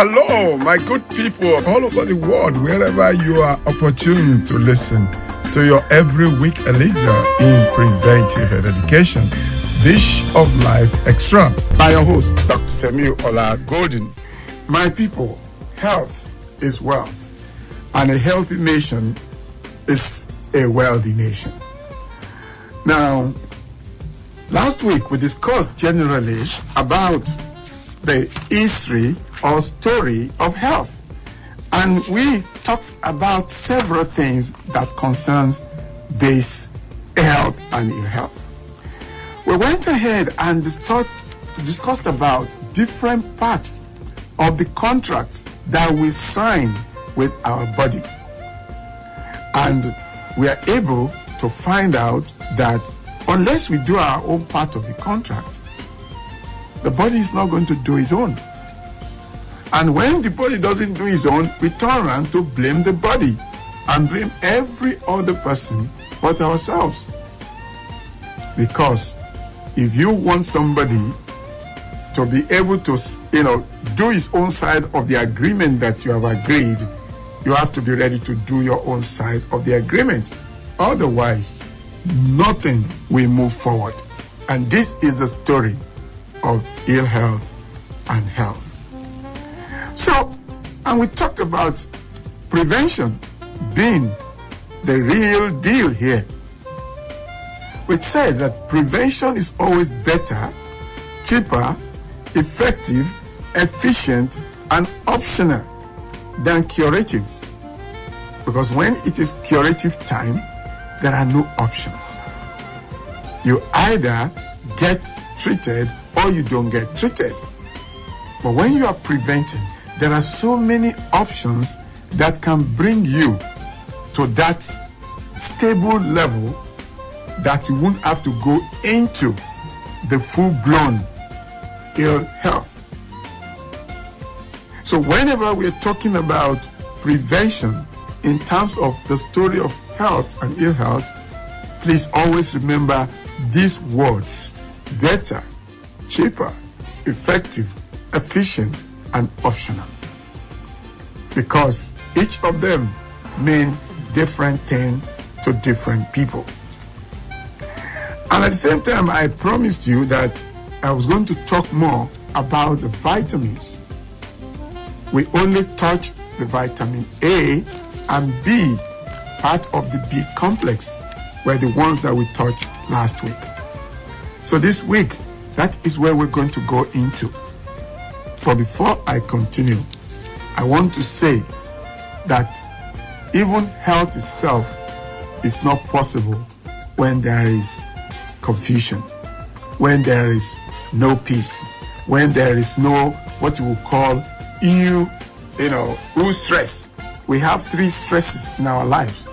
Hello, my good people all over the world, wherever you are opportune to listen to your every week elixir in preventive education. Dish of Life Extra by your host, Dr. Samuel Ola Golden. My people, health is wealth, and a healthy nation is a wealthy nation. Now, last week we discussed generally about the history or story of health. And we talked about several things that concerns this health and ill health. We went ahead and discussed, about different parts of the contracts that we sign with our body. And we are able to find out that unless we do our own part of the contract, the body is not going to do its own. And when the body doesn't do its own, we turn around to blame the body and blame every other person but ourselves. Because if you want somebody to be able to, you know, do his own side of the agreement that you have agreed, you have to be ready to do your own side of the agreement. Otherwise, nothing will move forward. And this is the story of ill health and health. And we talked about prevention being the real deal here. We said that prevention is always better, cheaper, effective, efficient, and optional than curative. Because when it is curative time, there are no options. You either get treated or you don't get treated. But when you are preventing, there are so many options that can bring you to that stable level that you won't have to go into the full blown ill health. So, whenever we're talking about prevention in terms of the story of health and ill health, please always remember these words better, cheaper, effective, efficient, and optional. Because each of them mean different thing to different people. And at the same time, I promised you that I was going to talk more about the vitamins. We only touched the vitamin A and B, part of the B complex, were the ones that we touched last week. So this week, that is where we're going to go into. But before I continue, I want to say that even health itself is not possible when there is confusion, when there is no peace, when there is no what you will call you, you know, stress. We have three stresses in our lives.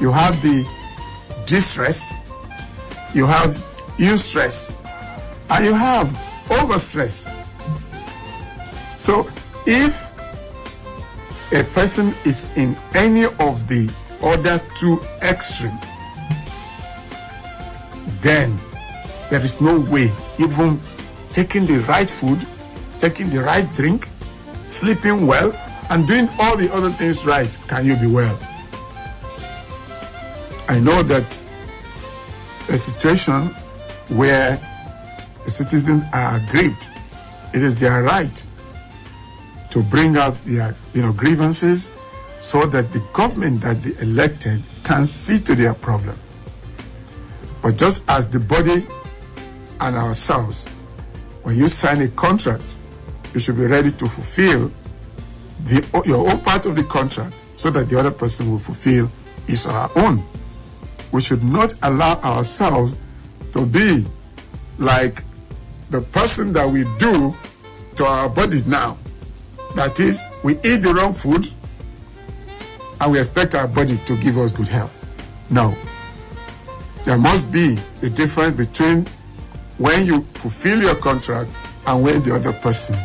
You have the distress, you have eustress, and you have overstress. So if a person is in any of the other two extreme, then there is no way even taking the right food, taking the right drink, sleeping well, and doing all the other things right can you be well. I know that a situation where the citizens are aggrieved, it is their right to bring out their you know grievances so that the government that they elected can see to their problem. But just as the body and ourselves, when you sign a contract, you should be ready to fulfill the, your own part of the contract so that the other person will fulfill his or her own. We should not allow ourselves to be like the person that we do to our body now. That is, we eat the wrong food and we expect our body to give us good health. No. There must be a difference between when you fulfill your contract and when the other person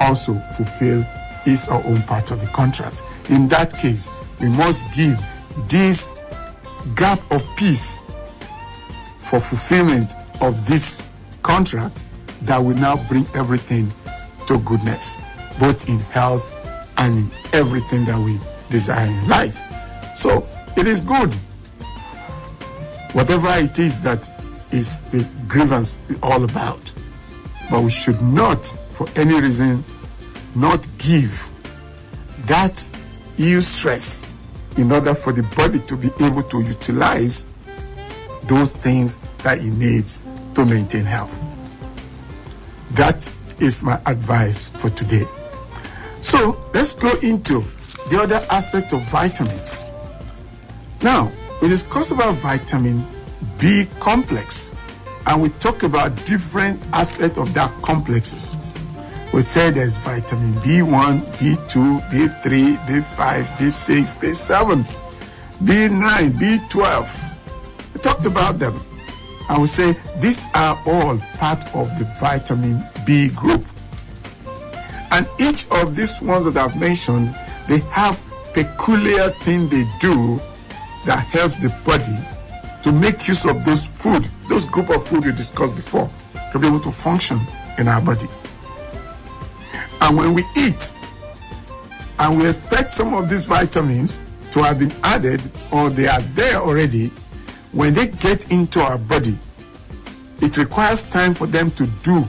also fulfill his or own part of the contract. In that case, we must give this gap of peace for fulfillment of this contract that will now bring everything to goodness. Both in health and in everything that we desire in life. So it is good. Whatever it is that is the grievance all about. But we should not, for any reason, not give that ill stress in order for the body to be able to utilize those things that it needs to maintain health. That is my advice for today. So let's go into the other aspect of vitamins. Now, we discuss about vitamin B complex and we talk about different aspects of that complexes. We say there's vitamin B1, B2, B3, B5, B6, B7, B9, B12. We talked about them. I would say these are all part of the vitamin B group. And each of these ones that I've mentioned, they have peculiar thing they do that helps the body to make use of those food, those group of food we discussed before, to be able to function in our body. And when we eat, and we expect some of these vitamins to have been added or they are there already, when they get into our body, it requires time for them to do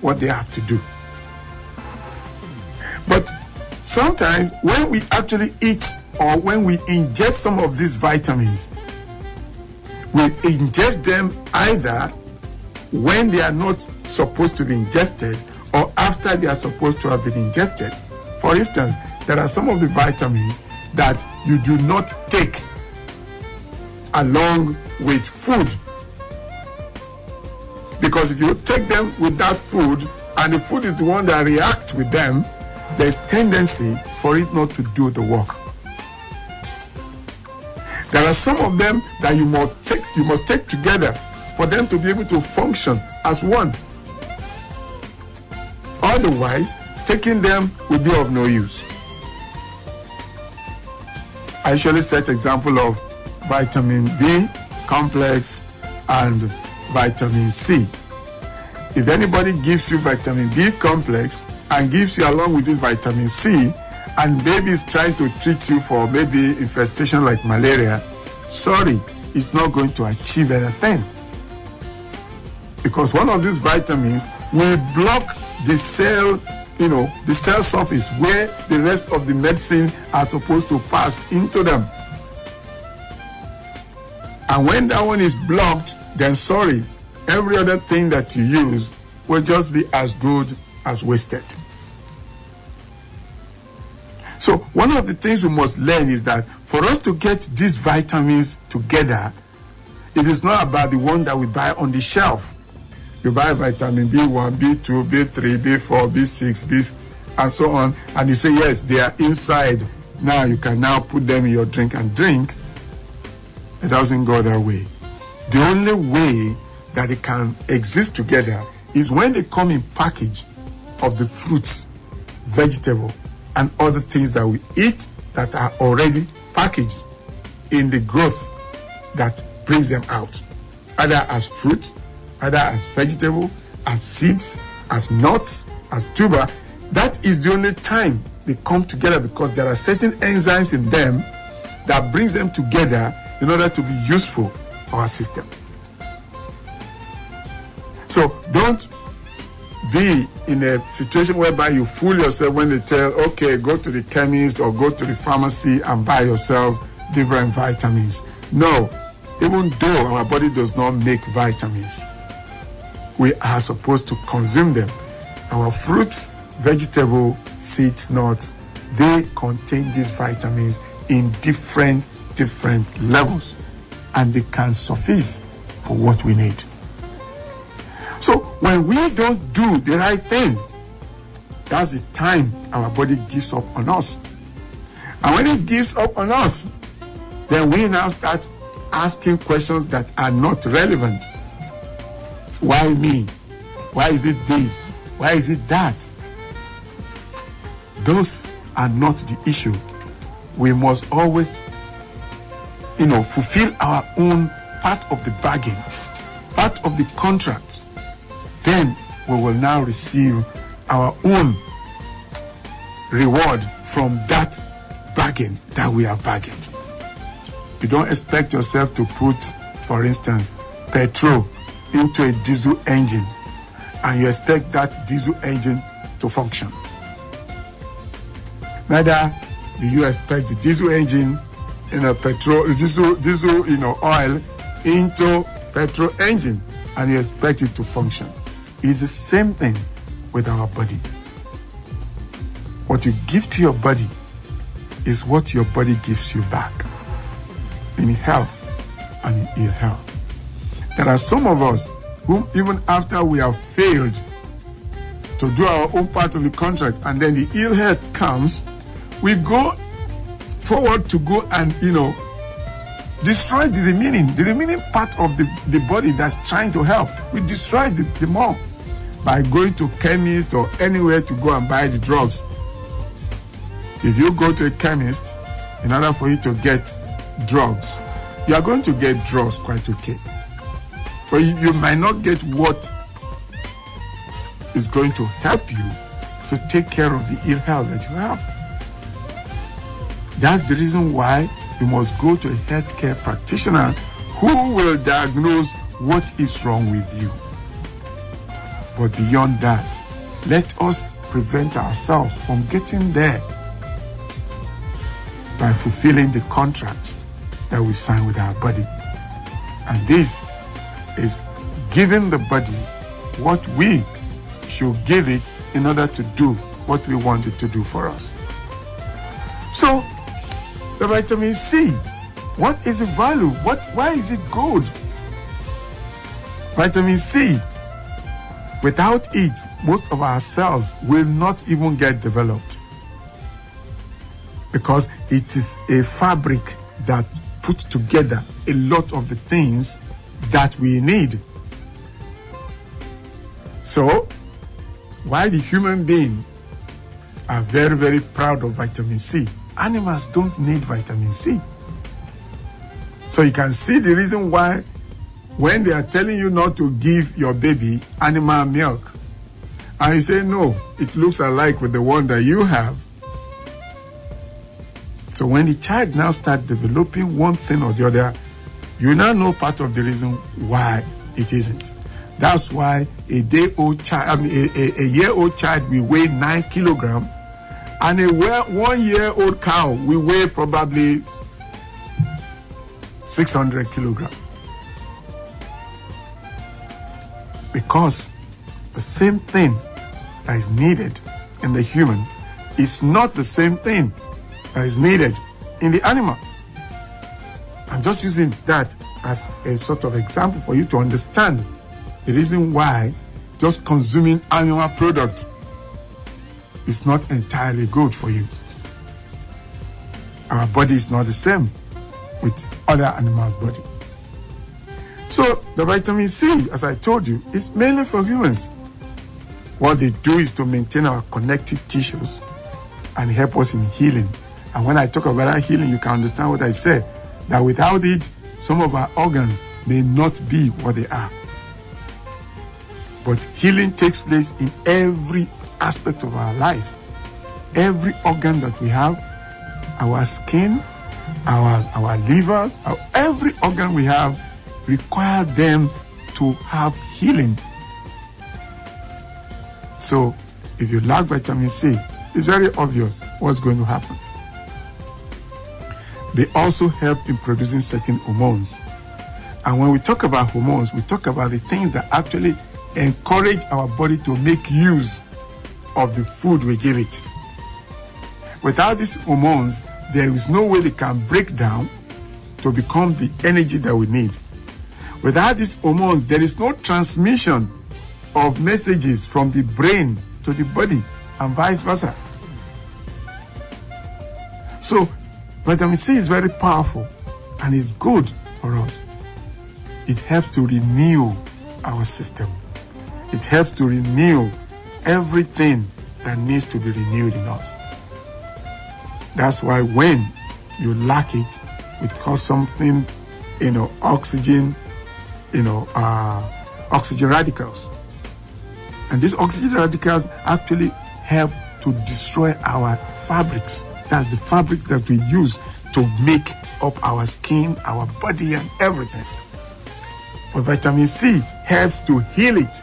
what they have to do. But sometimes when we actually eat or when we ingest some of these vitamins, we ingest them either when they are not supposed to be ingested or after they are supposed to have been ingested. For instance, there are some of the vitamins that you do not take along with food. Because if you take them without food and the food is the one that reacts with them, there's tendency for it not to do the work. There are some of them that you must take you must take together for them to be able to function as one. Otherwise, taking them will be of no use. I usually set example of vitamin B complex and vitamin C. If anybody gives you vitamin B complex and gives you along with this vitamin C, and baby is trying to treat you for maybe infestation like malaria, sorry, it's not going to achieve anything. Because one of these vitamins will block the cell, you know, the cell surface where the rest of the medicine are supposed to pass into them. And when that one is blocked, then sorry, every other thing that you use will just be as good as wasted. So, one of the things we must learn is that for us to get these vitamins together, it is not about the one that we buy on the shelf. You buy vitamin B1, B2, B3, B4, B6, B, and so on, and you say, yes, they are inside. Now you can now put them in your drink and drink. It doesn't go that way. The only way that it can exist together is when they come in package of the fruits, vegetable, and other things that we eat that are already packaged in the growth that brings them out, either as fruit, either as vegetable, as seeds, as nuts, as tuber. That is the only time they come together because there are certain enzymes in them that brings them together in order to be useful for our system. So don't be in a situation whereby you fool yourself when they tell, okay, go to the chemist or go to the pharmacy and buy yourself different vitamins. No, even though our body does not make vitamins, we are supposed to consume them. Our fruits, vegetable, seeds, nuts, they contain these vitamins in different different levels and they can suffice for what we need. So when we don't do the right thing, that's the time our body gives up on us. And when it gives up on us, then we now start asking questions that are not relevant. Why me? Why is it this? Why is it that? Those are not the issue. We must always, you know, fulfill our own part of the bargain, part of the contract. We will now receive our own reward from that bargain that we have bargained. You don't expect yourself to put, for instance, petrol into a diesel engine and you expect that diesel engine to function. Neither do you expect the diesel engine in a petrol diesel diesel you know oil into petrol engine and you expect it to function. It's the same thing with our body. What you give to your body is what your body gives you back in health and in ill health. There are some of us whom, even after we have failed to do our own part of the contract and then the ill health comes, we go forward to go and, you know, destroy the remaining, the remaining part of the, the body that's trying to help. We destroy the, the more by going to chemist or anywhere to go and buy the drugs. If you go to a chemist in order for you to get drugs, you are going to get drugs quite okay. But you, you might not get what is going to help you to take care of the ill health that you have. That's the reason why you must go to a healthcare practitioner who will diagnose what is wrong with you. But beyond that, let us prevent ourselves from getting there by fulfilling the contract that we sign with our body. And this is giving the body what we should give it in order to do what we want it to do for us. So, the vitamin C, what is the value? What why is it good? Vitamin C, without it, most of our cells will not even get developed because it is a fabric that puts together a lot of the things that we need. So, while the human being are very, very proud of vitamin C, animals don't need vitamin C. So you can see the reason why when they are telling you not to give your baby animal milk, and you say no, it looks alike with the one that you have. So when the child now start developing one thing or the other, you now know part of the reason why it isn't. That's why a day old child, I mean, a, a, a year old child will weigh nine kilogram, and a one year old cow will weigh probably 600 kilogram. Because the same thing that is needed in the human is not the same thing that is needed in the animal. I'm just using that as a sort of example for you to understand the reason why just consuming animal products is not entirely good for you. Our body is not the same with other animals' body. So the vitamin C, as I told you, is mainly for humans. What they do is to maintain our connective tissues and help us in healing. And when I talk about healing, you can understand what I said. That without it, some of our organs may not be what they are. But healing takes place in every aspect of our life. Every organ that we have, our skin, our, our livers, our, every organ we have, require them to have healing. So, if you lack vitamin C, it's very obvious what's going to happen. They also help in producing certain hormones. And when we talk about hormones, we talk about the things that actually encourage our body to make use of the food we give it. Without these hormones, there is no way they can break down to become the energy that we need. Without these hormones, there is no transmission of messages from the brain to the body and vice versa. So, vitamin C is very powerful and is good for us. It helps to renew our system. It helps to renew everything that needs to be renewed in us. That's why when you lack it, it cause something, you know, oxygen, you know, uh, oxygen radicals. And these oxygen radicals actually help to destroy our fabrics. That's the fabric that we use to make up our skin, our body, and everything. But vitamin C helps to heal it.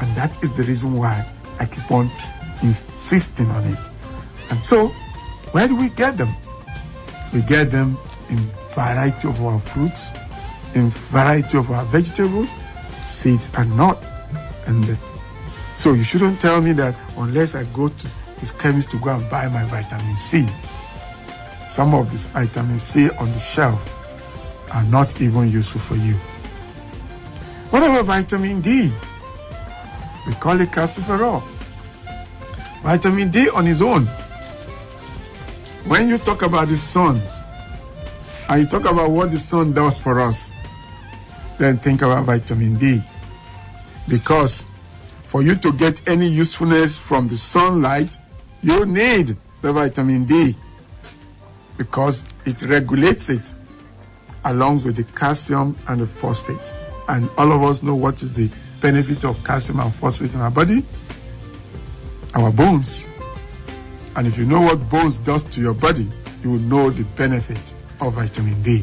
And that is the reason why I keep on insisting on it. And so, where do we get them? We get them in variety of our fruits, in variety of our vegetables, seeds and nuts. And so you shouldn't tell me that unless I go to this chemist to go and buy my vitamin C. Some of this vitamin C on the shelf are not even useful for you. What about vitamin D? We call it calciferol. Vitamin D on its own. When you talk about the sun, and you talk about what the sun does for us, then think about vitamin D. Because for you to get any usefulness from the sunlight, you need the vitamin D because it regulates it along with the calcium and the phosphate. And all of us know what is the benefit of calcium and phosphate in our body? Our bones. And if you know what bones does to your body, you will know the benefit of vitamin D.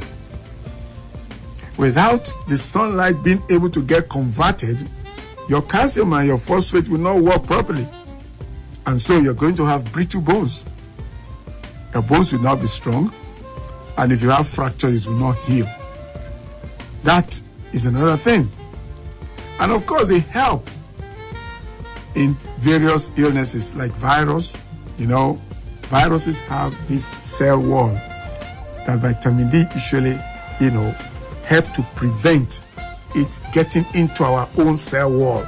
Without the sunlight being able to get converted, your calcium and your phosphate will not work properly. And so you're going to have brittle bones. Your bones will not be strong. And if you have fractures, it will not heal. That is another thing. And of course, they help in various illnesses like virus. You know, viruses have this cell wall that vitamin D usually, you know, help to prevent it getting into our own cell wall.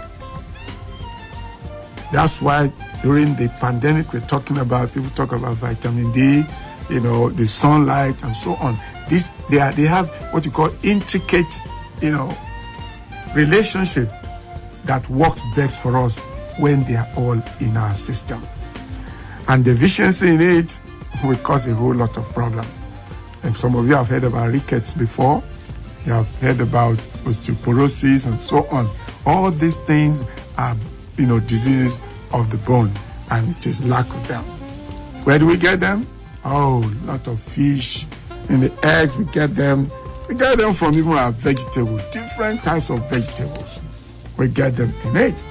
That's why during the pandemic we're talking about, people talk about vitamin D, you know, the sunlight and so on. This they are they have what you call intricate, you know, relationship that works best for us when they are all in our system. And the deficiency in it will cause a whole lot of problem. And some of you have heard about rickets before. You have heard about osteoporosis and so on. All these things are, you know, diseases of the bone, and it is lack of them. Where do we get them? Oh, lot of fish. In the eggs, we get them. We get them from even our vegetables, different types of vegetables. We get them in it.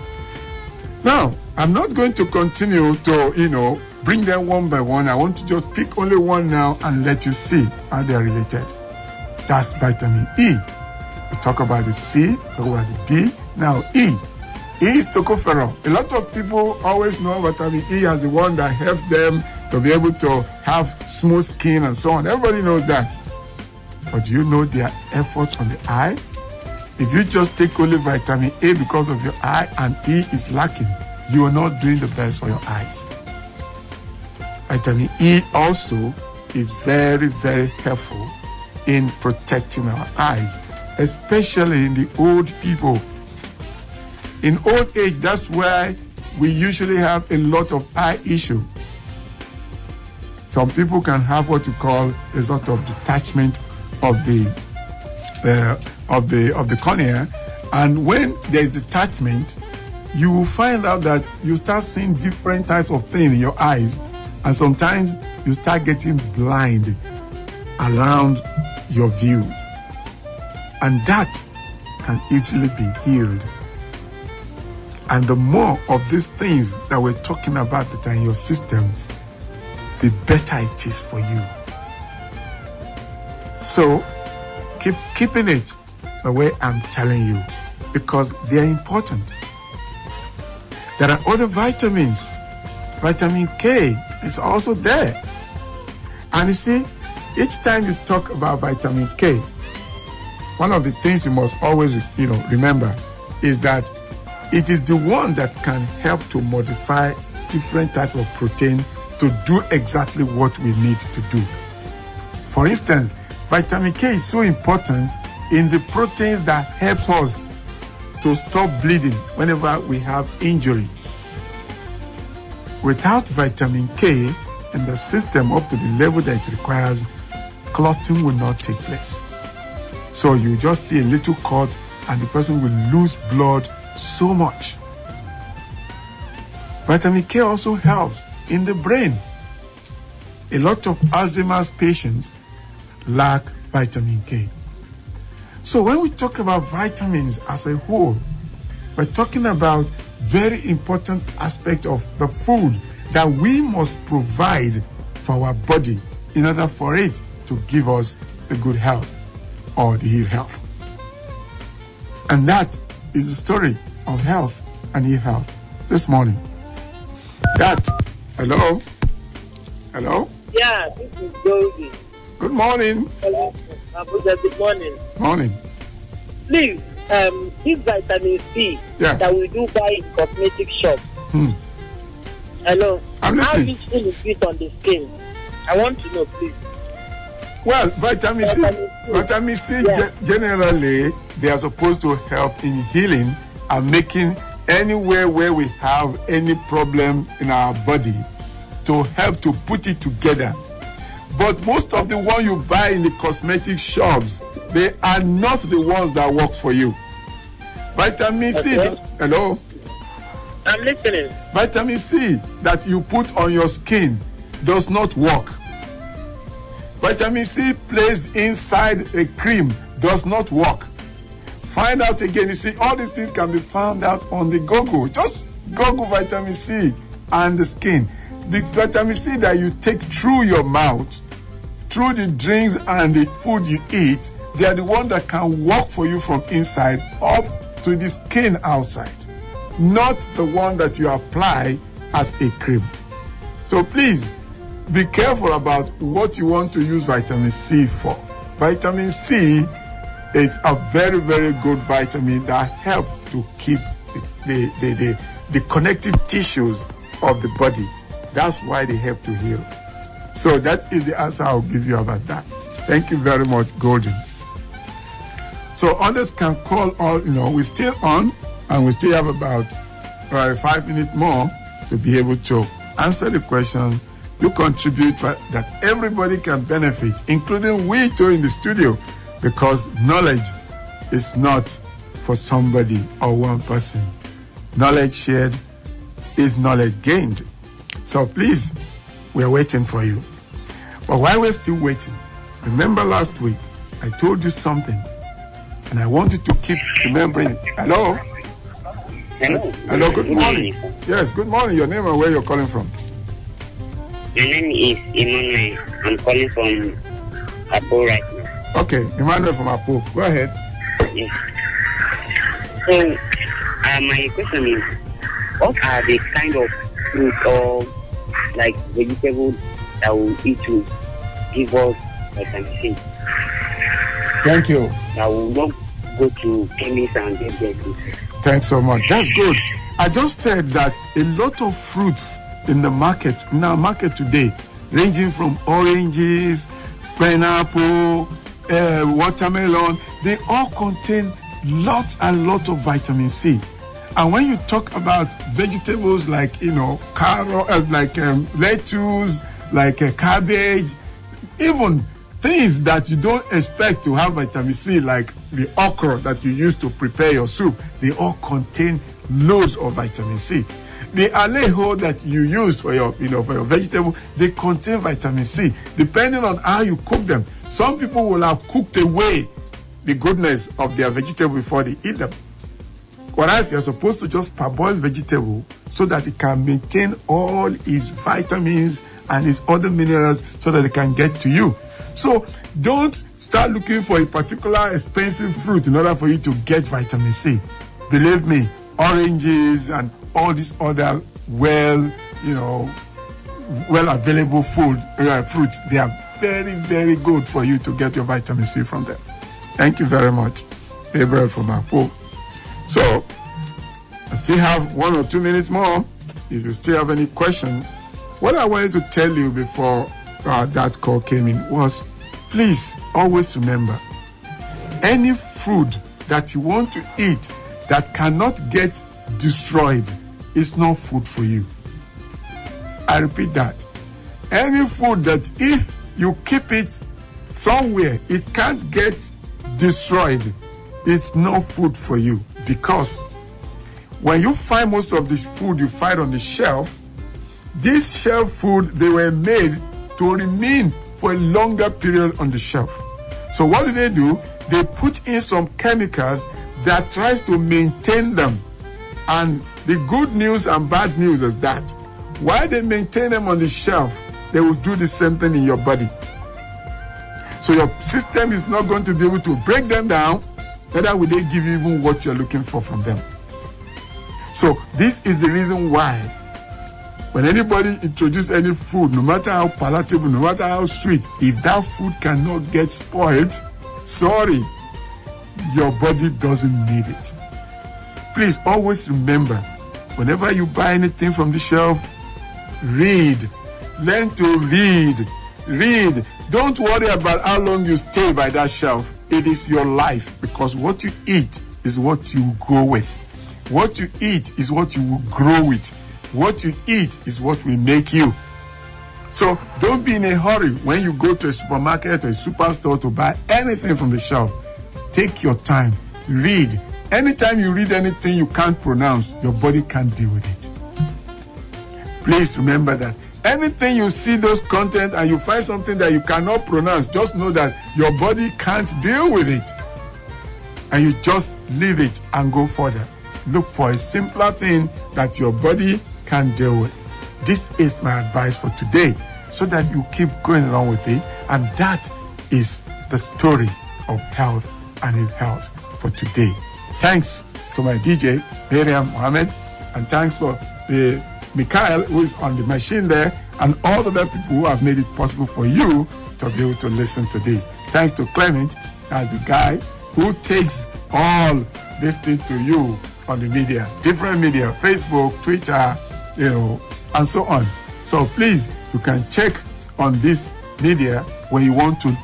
Now, I'm not going to continue to, you know, bring them one by one. I want to just pick only one now and let you see how they are related. That's vitamin E. We talk about the C, talk about the D. Now E. E is tocopherol. A lot of people always know vitamin E as the one that helps them to be able to have smooth skin and so on. Everybody knows that. But do you know their effort on the eye? If you just take only vitamin A because of your eye and E is lacking, you are not doing the best for your eyes. Vitamin E also is very, very helpful in protecting our eyes, especially in the old people. In old age, that's where we usually have a lot of eye issue. Some people can have what you call a sort of detachment of the uh, of the of the cornea, and when there is detachment, you will find out that you start seeing different types of things in your eyes, and sometimes you start getting blind around your view. And that can easily be healed. And the more of these things that we're talking about that are in your system, the better it is for you. So keep keeping it the way I'm telling you because they are important. There are other vitamins. Vitamin K is also there. And you see, each time you talk about vitamin K, one of the things you must always, you know, remember is that it is the one that can help to modify different types of protein to do exactly what we need to do. For instance, vitamin K is so important in the proteins that helps us to stop bleeding whenever we have injury. Without vitamin K in the system up to the level that it requires, clotting will not take place. So you just see a little cut and the person will lose blood so much. Vitamin K also helps in the brain. A lot of Alzheimer's patients lack vitamin K. So when we talk about vitamins as a whole, we're talking about very important aspect of the food that we must provide for our body in order for it to give us the good health or the ill health. And that is the story of health and ill health this morning. That, hello? Hello? Yeah, this is Goldie. Good morning. Hello, Abuja. Good morning. Morning. Please, um, this vitamin C Yeah. that we do buy in cosmetic shop. Hmm. Hello. I'm listening. How useful is it on the skin? I want to know, please. Well, vitamin C, Vitamin C. Yeah. generally they are supposed to help in healing and making anywhere where we have any problem in our body to help to put it together. But most of the one you buy in the cosmetic shops, they are not the ones that work for you. Vitamin C, Okay. hello, I'm listening. vitamin C that you put on your skin does not work. Vitamin C placed inside a cream does not work. Find out again. You see, all these things can be found out on the Google. Just Google vitamin C and the skin. The vitamin C that you take through your mouth, through the drinks and the food you eat, they are the one that can work for you from inside up to the skin outside, not the one that you apply as a cream. So please be careful about what you want to use vitamin C for. Vitamin C is a very, very good vitamin that helps to keep the, the, the, the connective tissues of the body. That's why they help to heal. So that is the answer I'll give you about that. Thank you very much, Golden. So others can call all, you know, we're still on and we still have about uh, five minutes more to be able to answer the question. You contribute that everybody can benefit, including we too in the studio, because knowledge is not for somebody or one person. Knowledge shared is knowledge gained. So please, we are waiting for you. But while we're still waiting, remember last week I told you something, and I want you to keep remembering. Hello? Hello. Hello, good morning. Yes, good morning. Your name and where you're calling from. My name is Emmanuel. I'm calling from Apo right now. Okay, Emmanuel from Apo. Go ahead. So, uh, my question is, what are the kind of fruit or like vegetables that will eat to give us vitamin C? Thank you. That will not go to chemists and get them. Thanks so much. That's good. I just said that a lot of fruits in the market, in our market today, ranging from oranges, pineapple, uh, watermelon, they all contain lots and lots of vitamin C. And when you talk about vegetables like, you know, carrot, uh, like um, lettuce, like uh, cabbage, even things that you don't expect to have vitamin C, like the okra that you use to prepare your soup, they all contain loads of vitamin C. The alejo that you use for your, you know, for your vegetable, they contain vitamin C. Depending on how you cook them, some people will have cooked away the goodness of their vegetable before they eat them. Whereas you're supposed to just parboil vegetable so that it can maintain all its vitamins and its other minerals so that it can get to you. So don't start looking for a particular expensive fruit in order for you to get vitamin C. Believe me, oranges and all these other well, you know, well available food uh, fruits, they are very, very good for you to get your vitamin C from them. Thank you very much, Gabriel from Apo. So, I still have one or two minutes more. If you still have any question, what I wanted to tell you before uh, that call came in was please always remember any food that you want to eat that cannot get destroyed is not food for you. I repeat that. Any food that if you keep it somewhere, it can't get destroyed, it's no food for you because when you find most of the food you find on the shelf, this shelf food they were made to remain for a longer period on the shelf. So what do they do? They put in some chemicals that tries to maintain them. And the good news and bad news is that while they maintain them on the shelf, they will do the same thing in your body. So your system is not going to be able to break them down, neither will they give you even what you're looking for from them. So this is the reason why when anybody introduces any food, no matter how palatable, no matter how sweet, if that food cannot get spoiled, sorry, your body doesn't need it. Please always remember, whenever you buy anything from the shelf, read. Learn to read. Read. Don't worry about how long you stay by that shelf. It is your life because what you eat is what you go with. What you eat is what you will grow with. What you eat is what will make you. So don't be in a hurry when you go to a supermarket or a superstore to buy anything from the shelf. Take your time, read. Anytime you read anything you can't pronounce, your body can't deal with it. Please remember that. Anything you see those content and you find something that you cannot pronounce, just know that your body can't deal with it. And you just leave it and go further. Look for a simpler thing that your body can deal with. This is my advice for today so that you keep going along with it. And that is the story of health and ill health for today. Thanks to my DJ, Miriam Mohammed, and thanks for the Mikhail who is on the machine there, and all the other people who have made it possible for you to be able to listen to this. Thanks to Clement as the guy who takes all this thing to you on the media, different media, Facebook, Twitter, you know, and so on. So please, you can check on this media when you want to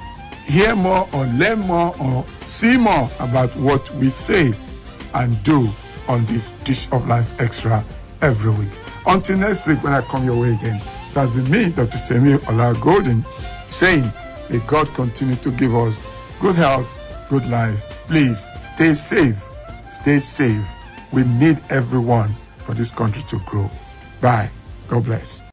hear more or learn more or see more about what we say and do on this Dish of Life Extra every week. Until next week when I come your way again, it has been me, Dr. Samuel Ola Golden, saying, may God continue to give us good health, good life. Please stay safe, stay safe. We need everyone for this country to grow. Bye. God bless.